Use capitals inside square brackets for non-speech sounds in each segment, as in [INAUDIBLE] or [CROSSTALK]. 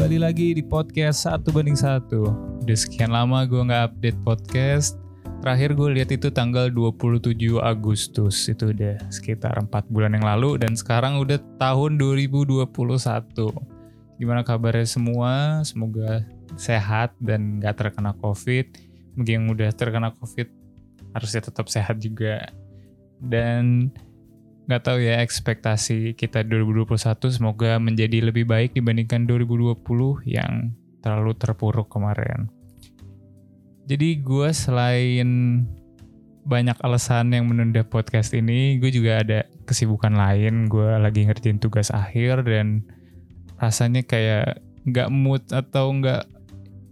kembali lagi di podcast satu banding satu. Udah sekian lama gue nggak update podcast. Terakhir gue lihat itu tanggal 27 Agustus. Itu udah sekitar 4 bulan yang lalu dan sekarang udah tahun 2021. Gimana kabarnya semua? Semoga sehat dan nggak terkena COVID. Mungkin yang udah terkena COVID harusnya tetap sehat juga. Dan nggak tahu ya ekspektasi kita 2021 semoga menjadi lebih baik dibandingkan 2020 yang terlalu terpuruk kemarin. Jadi gue selain banyak alasan yang menunda podcast ini, gue juga ada kesibukan lain. Gue lagi ngerjain tugas akhir dan rasanya kayak nggak mood atau nggak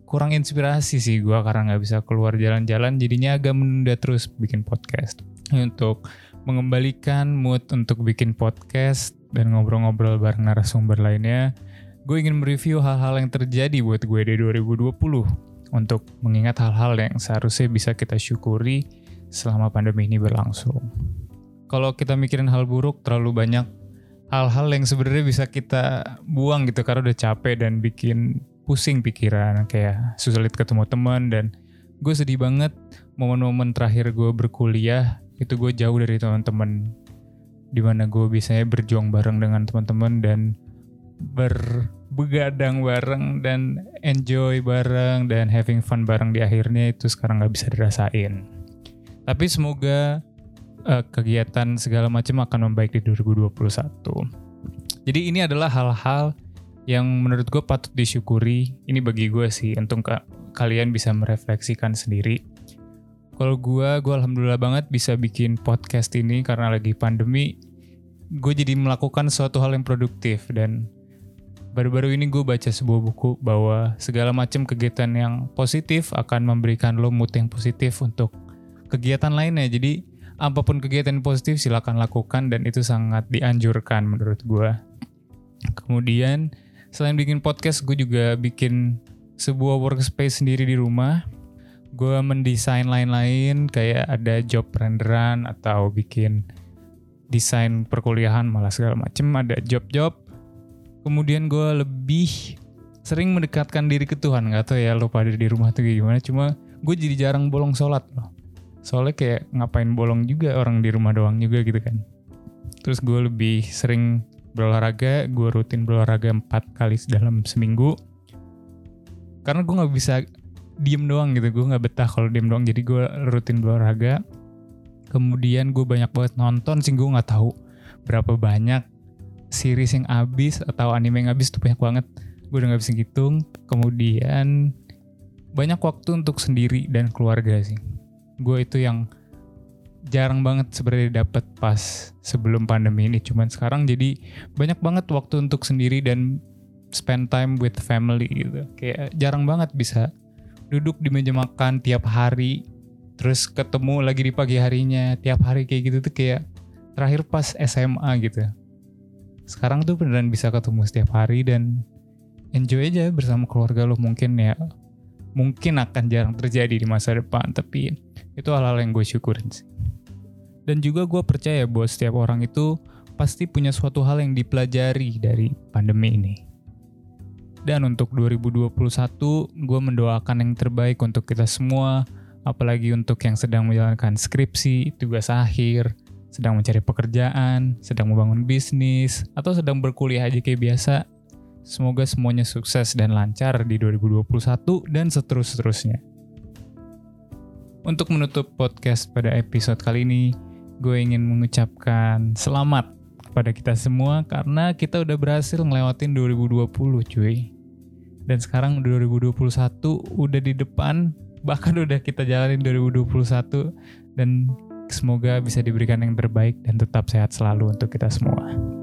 kurang inspirasi sih gue karena nggak bisa keluar jalan-jalan. Jadinya agak menunda terus bikin podcast. Untuk mengembalikan mood untuk bikin podcast dan ngobrol-ngobrol bareng narasumber lainnya, gue ingin mereview hal-hal yang terjadi buat gue di 2020 untuk mengingat hal-hal yang seharusnya bisa kita syukuri selama pandemi ini berlangsung. Kalau kita mikirin hal buruk terlalu banyak hal-hal yang sebenarnya bisa kita buang gitu karena udah capek dan bikin pusing pikiran kayak sulit ketemu teman dan gue sedih banget momen-momen terakhir gue berkuliah itu gue jauh dari teman-teman di mana gue biasanya berjuang bareng dengan teman-teman dan berbegadang bareng dan enjoy bareng dan having fun bareng di akhirnya itu sekarang nggak bisa dirasain. Tapi semoga uh, kegiatan segala macam akan membaik di 2021. Jadi ini adalah hal-hal yang menurut gue patut disyukuri. Ini bagi gue sih untuk ka kalian bisa merefleksikan sendiri kalau gue, gue alhamdulillah banget bisa bikin podcast ini karena lagi pandemi. Gue jadi melakukan suatu hal yang produktif dan baru-baru ini gue baca sebuah buku bahwa segala macam kegiatan yang positif akan memberikan lo mood yang positif untuk kegiatan lainnya. Jadi apa pun kegiatan positif silakan lakukan dan itu sangat dianjurkan menurut gue. Kemudian selain bikin podcast, gue juga bikin sebuah workspace sendiri di rumah gue mendesain lain-lain kayak ada job renderan atau bikin desain perkuliahan malah segala macem. Ada job-job kemudian gue lebih sering mendekatkan diri ke Tuhan. Nggak tau ya lo pada di rumah tuh gimana. Cuma gue jadi jarang bolong sholat loh. Soalnya kayak ngapain bolong juga orang di rumah doang juga gitu kan. Terus gue lebih sering berolahraga gue rutin berolahraga empat kali dalam seminggu. Karena gue nggak bisa diem doang gitu. Gue nggak betah kalau diem doang. Jadi gue rutin berolahraga. Kemudian gue banyak banget nonton sih gue nggak tahu berapa banyak series yang abis atau anime yang abis tuh banyak banget. Gue udah nggak bisa ngitung. Kemudian banyak waktu untuk sendiri dan keluarga sih. Gue itu yang jarang banget sebenarnya dapat pas sebelum pandemi ini. Cuman sekarang jadi banyak banget waktu untuk sendiri dan spend time with family gitu. Kayak jarang banget bisa duduk di meja makan tiap hari terus ketemu lagi di pagi harinya tiap hari kayak gitu tuh kayak terakhir pas SMA gitu. Sekarang tuh beneran bisa ketemu setiap hari dan enjoy aja bersama keluarga lo mungkin ya. Mungkin akan jarang terjadi di masa depan tapi itu hal-hal yang gue syukurin sih. Dan juga gue percaya bahwa setiap orang itu pasti punya suatu hal yang dipelajari dari pandemi ini dan untuk 2021, gue mendoakan yang terbaik untuk kita semua, apalagi untuk yang sedang menjalankan skripsi, tugas akhir, sedang mencari pekerjaan, sedang membangun bisnis, atau sedang berkuliah aja kayak biasa. Semoga semuanya sukses dan lancar di 2021 dan seterus-terusnya. Untuk menutup podcast pada episode kali ini, gue ingin mengucapkan selamat kepada kita semua karena kita udah berhasil ngelewatin 2020 cuy. Dan sekarang 2021 udah di depan, [LAUGHS] bahkan udah kita jalanin 2021 dan semoga bisa diberikan yang terbaik dan tetap sehat selalu untuk kita semua.